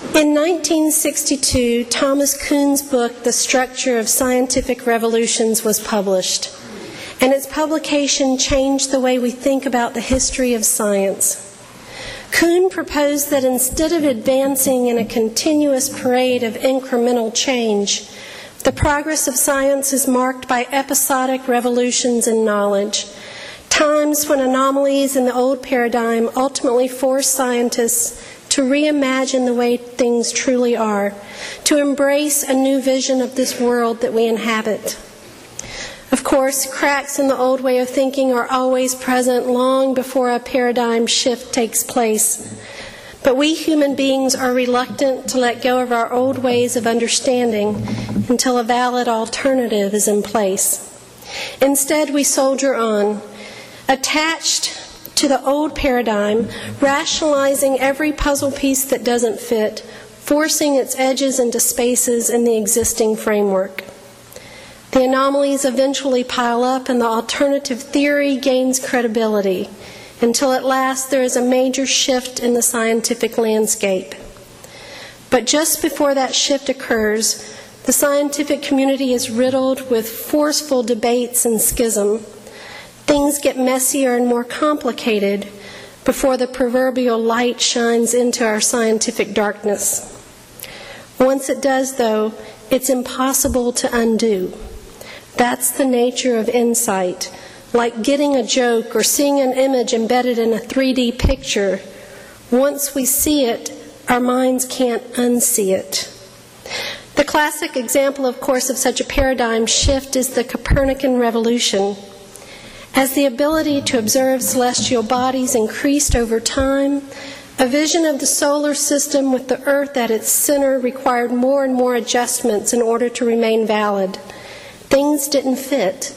In 1962, Thomas Kuhn's book, The Structure of Scientific Revolutions, was published, and its publication changed the way we think about the history of science. Kuhn proposed that instead of advancing in a continuous parade of incremental change, the progress of science is marked by episodic revolutions in knowledge, times when anomalies in the old paradigm ultimately force scientists to reimagine the way things truly are, to embrace a new vision of this world that we inhabit. Of course, cracks in the old way of thinking are always present long before a paradigm shift takes place. But we human beings are reluctant to let go of our old ways of understanding until a valid alternative is in place. Instead, we soldier on, attached to the old paradigm, rationalizing every puzzle piece that doesn't fit, forcing its edges into spaces in the existing framework. The anomalies eventually pile up, and the alternative theory gains credibility until at last there is a major shift in the scientific landscape. But just before that shift occurs, the scientific community is riddled with forceful debates and schism things get messier and more complicated before the proverbial light shines into our scientific darkness. Once it does, though, it's impossible to undo. That's the nature of insight, like getting a joke or seeing an image embedded in a 3D picture. Once we see it, our minds can't unsee it. The classic example, of course, of such a paradigm shift is the Copernican revolution. As the ability to observe celestial bodies increased over time, a vision of the solar system with the Earth at its center required more and more adjustments in order to remain valid. Things didn't fit.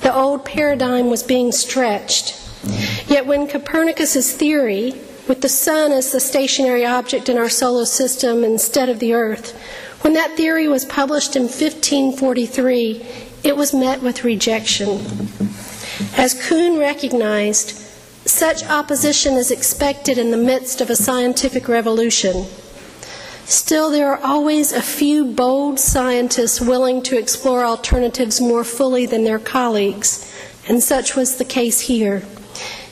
The old paradigm was being stretched. Yet when Copernicus's theory, with the sun as the stationary object in our solar system instead of the Earth, when that theory was published in 1543, it was met with rejection. As Kuhn recognized, such opposition is expected in the midst of a scientific revolution. Still, there are always a few bold scientists willing to explore alternatives more fully than their colleagues, and such was the case here.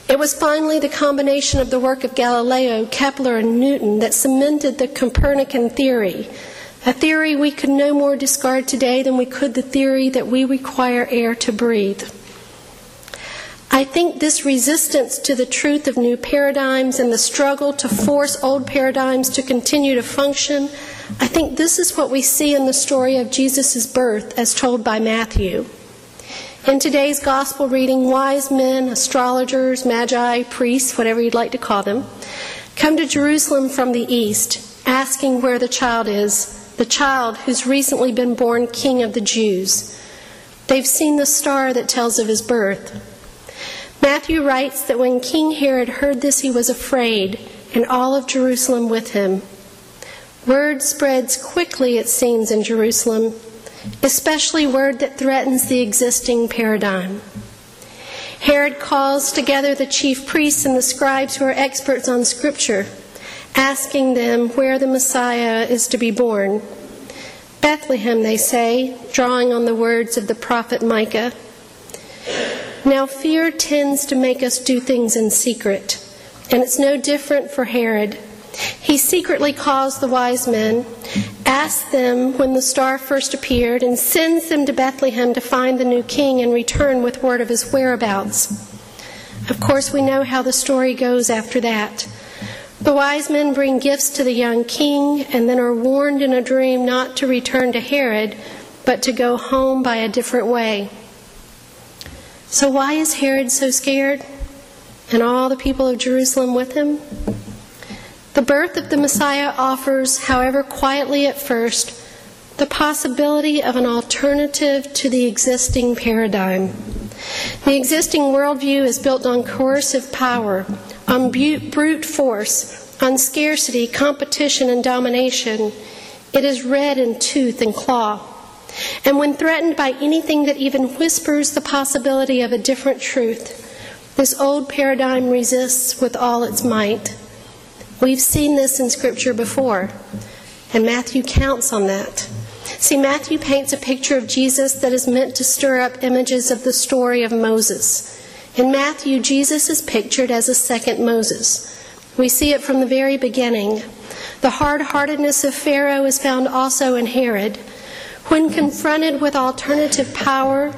It was finally the combination of the work of Galileo, Kepler, and Newton that cemented the Copernican theory, a theory we could no more discard today than we could the theory that we require air to breathe. I think this resistance to the truth of new paradigms and the struggle to force old paradigms to continue to function, I think this is what we see in the story of Jesus' birth as told by Matthew. In today's gospel reading, wise men, astrologers, magi, priests, whatever you'd like to call them, come to Jerusalem from the east, asking where the child is, the child who's recently been born king of the Jews. They've seen the star that tells of his birth. Matthew writes that when King Herod heard this, he was afraid, and all of Jerusalem with him. Word spreads quickly, it seems, in Jerusalem, especially word that threatens the existing paradigm. Herod calls together the chief priests and the scribes who are experts on Scripture, asking them where the Messiah is to be born. Bethlehem, they say, drawing on the words of the prophet Micah. Now, fear tends to make us do things in secret, and it's no different for Herod. He secretly calls the wise men, asks them when the star first appeared, and sends them to Bethlehem to find the new king and return with word of his whereabouts. Of course, we know how the story goes after that. The wise men bring gifts to the young king and then are warned in a dream not to return to Herod, but to go home by a different way. So, why is Herod so scared? And all the people of Jerusalem with him? The birth of the Messiah offers, however quietly at first, the possibility of an alternative to the existing paradigm. The existing worldview is built on coercive power, on brute force, on scarcity, competition, and domination. It is red in tooth and claw. And when threatened by anything that even whispers the possibility of a different truth, this old paradigm resists with all its might. We've seen this in Scripture before, and Matthew counts on that. See, Matthew paints a picture of Jesus that is meant to stir up images of the story of Moses. In Matthew, Jesus is pictured as a second Moses. We see it from the very beginning. The hard heartedness of Pharaoh is found also in Herod. When confronted with alternative power,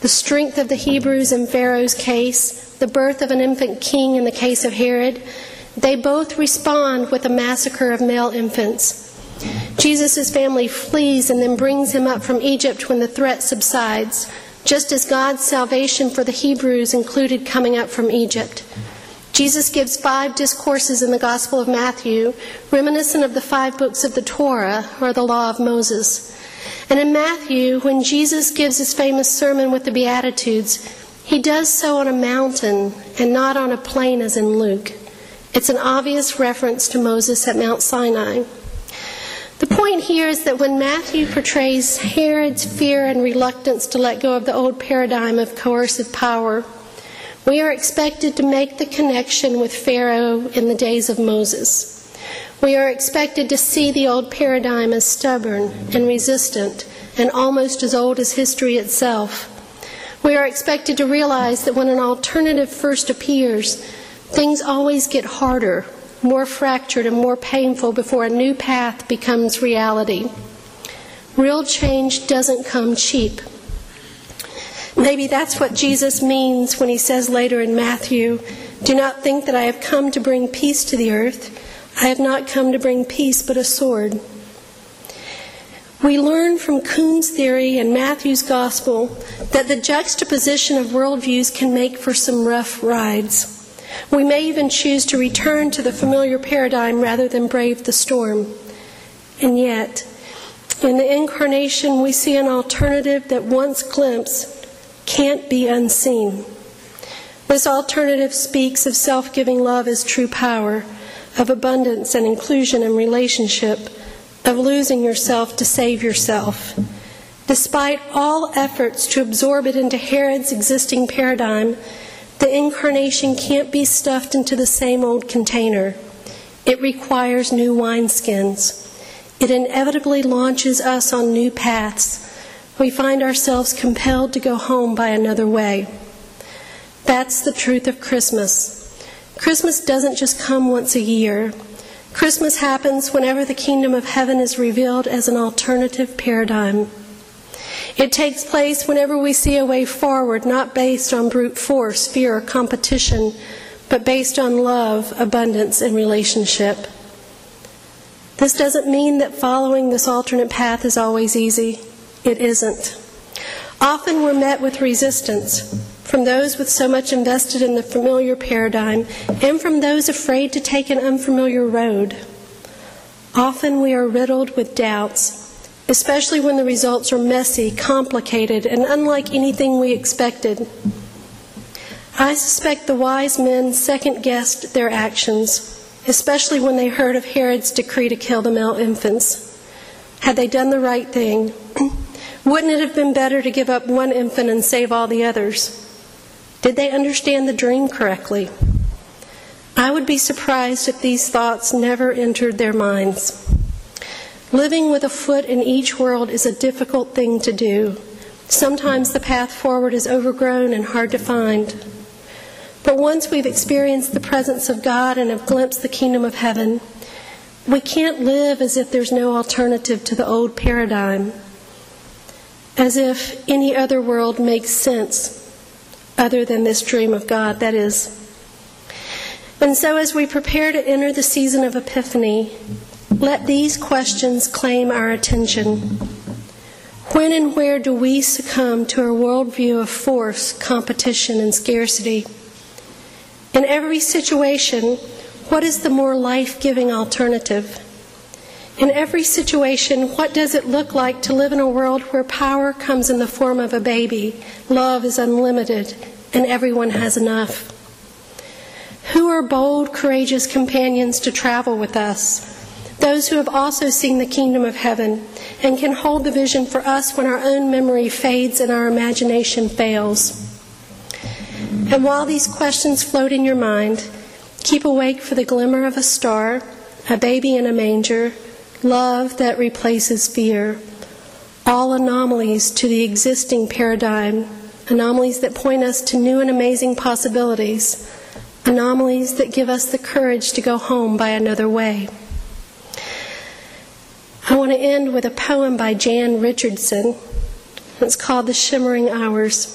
the strength of the Hebrews in Pharaoh's case, the birth of an infant king in the case of Herod, they both respond with a massacre of male infants. Jesus' family flees and then brings him up from Egypt when the threat subsides, just as God's salvation for the Hebrews included coming up from Egypt. Jesus gives five discourses in the Gospel of Matthew, reminiscent of the five books of the Torah, or the Law of Moses. And in Matthew, when Jesus gives his famous sermon with the Beatitudes, he does so on a mountain and not on a plain as in Luke. It's an obvious reference to Moses at Mount Sinai. The point here is that when Matthew portrays Herod's fear and reluctance to let go of the old paradigm of coercive power, we are expected to make the connection with Pharaoh in the days of Moses. We are expected to see the old paradigm as stubborn and resistant and almost as old as history itself. We are expected to realize that when an alternative first appears, things always get harder, more fractured, and more painful before a new path becomes reality. Real change doesn't come cheap. Maybe that's what Jesus means when he says later in Matthew, Do not think that I have come to bring peace to the earth. I have not come to bring peace, but a sword. We learn from Kuhn's theory and Matthew's gospel that the juxtaposition of worldviews can make for some rough rides. We may even choose to return to the familiar paradigm rather than brave the storm. And yet, in the incarnation, we see an alternative that once glimpsed can't be unseen. This alternative speaks of self giving love as true power of abundance and inclusion and relationship, of losing yourself to save yourself. Despite all efforts to absorb it into Herod's existing paradigm, the incarnation can't be stuffed into the same old container. It requires new wineskins. It inevitably launches us on new paths. We find ourselves compelled to go home by another way. That's the truth of Christmas. Christmas doesn't just come once a year. Christmas happens whenever the kingdom of heaven is revealed as an alternative paradigm. It takes place whenever we see a way forward not based on brute force, fear, or competition, but based on love, abundance, and relationship. This doesn't mean that following this alternate path is always easy. It isn't. Often we're met with resistance from those with so much invested in the familiar paradigm, and from those afraid to take an unfamiliar road. Often we are riddled with doubts, especially when the results are messy, complicated, and unlike anything we expected. I suspect the wise men second guessed their actions, especially when they heard of Herod's decree to kill the male infants. Had they done the right thing, wouldn't it have been better to give up one infant and save all the others? Did they understand the dream correctly? I would be surprised if these thoughts never entered their minds. Living with a foot in each world is a difficult thing to do. Sometimes the path forward is overgrown and hard to find. But once we've experienced the presence of God and have glimpsed the kingdom of heaven, we can't live as if there's no alternative to the old paradigm, as if any other world makes sense other than this dream of God, that is. And so, as we prepare to enter the season of Epiphany, let these questions claim our attention. When and where do we succumb to a worldview of force, competition, and scarcity? In every situation, what is the more life giving alternative? In every situation, what does it look like to live in a world where power comes in the form of a baby, love is unlimited, and everyone has enough? Who are bold, courageous companions to travel with us? Those who have also seen the kingdom of heaven and can hold the vision for us when our own memory fades and our imagination fails. And while these questions float in your mind, Keep awake for the glimmer of a star, a baby in a manger, love that replaces fear. All anomalies to the existing paradigm, anomalies that point us to new and amazing possibilities, anomalies that give us the courage to go home by another way. I want to end with a poem by Jan Richardson. It's called The Shimmering Hours.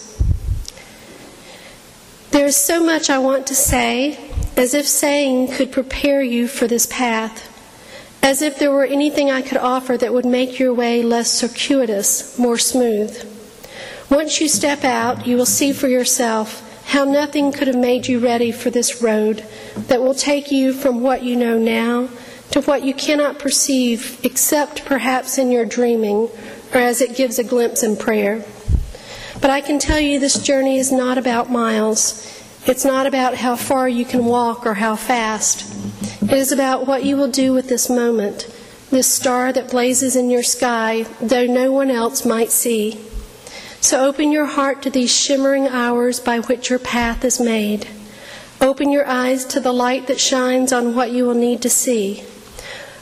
There is so much I want to say, as if saying could prepare you for this path, as if there were anything I could offer that would make your way less circuitous, more smooth. Once you step out, you will see for yourself how nothing could have made you ready for this road that will take you from what you know now to what you cannot perceive except perhaps in your dreaming or as it gives a glimpse in prayer. But I can tell you this journey is not about miles. It's not about how far you can walk or how fast. It is about what you will do with this moment, this star that blazes in your sky, though no one else might see. So open your heart to these shimmering hours by which your path is made. Open your eyes to the light that shines on what you will need to see.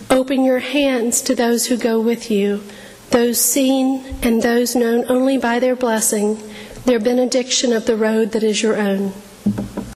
Open your hands to those who go with you, those seen and those known only by their blessing, their benediction of the road that is your own.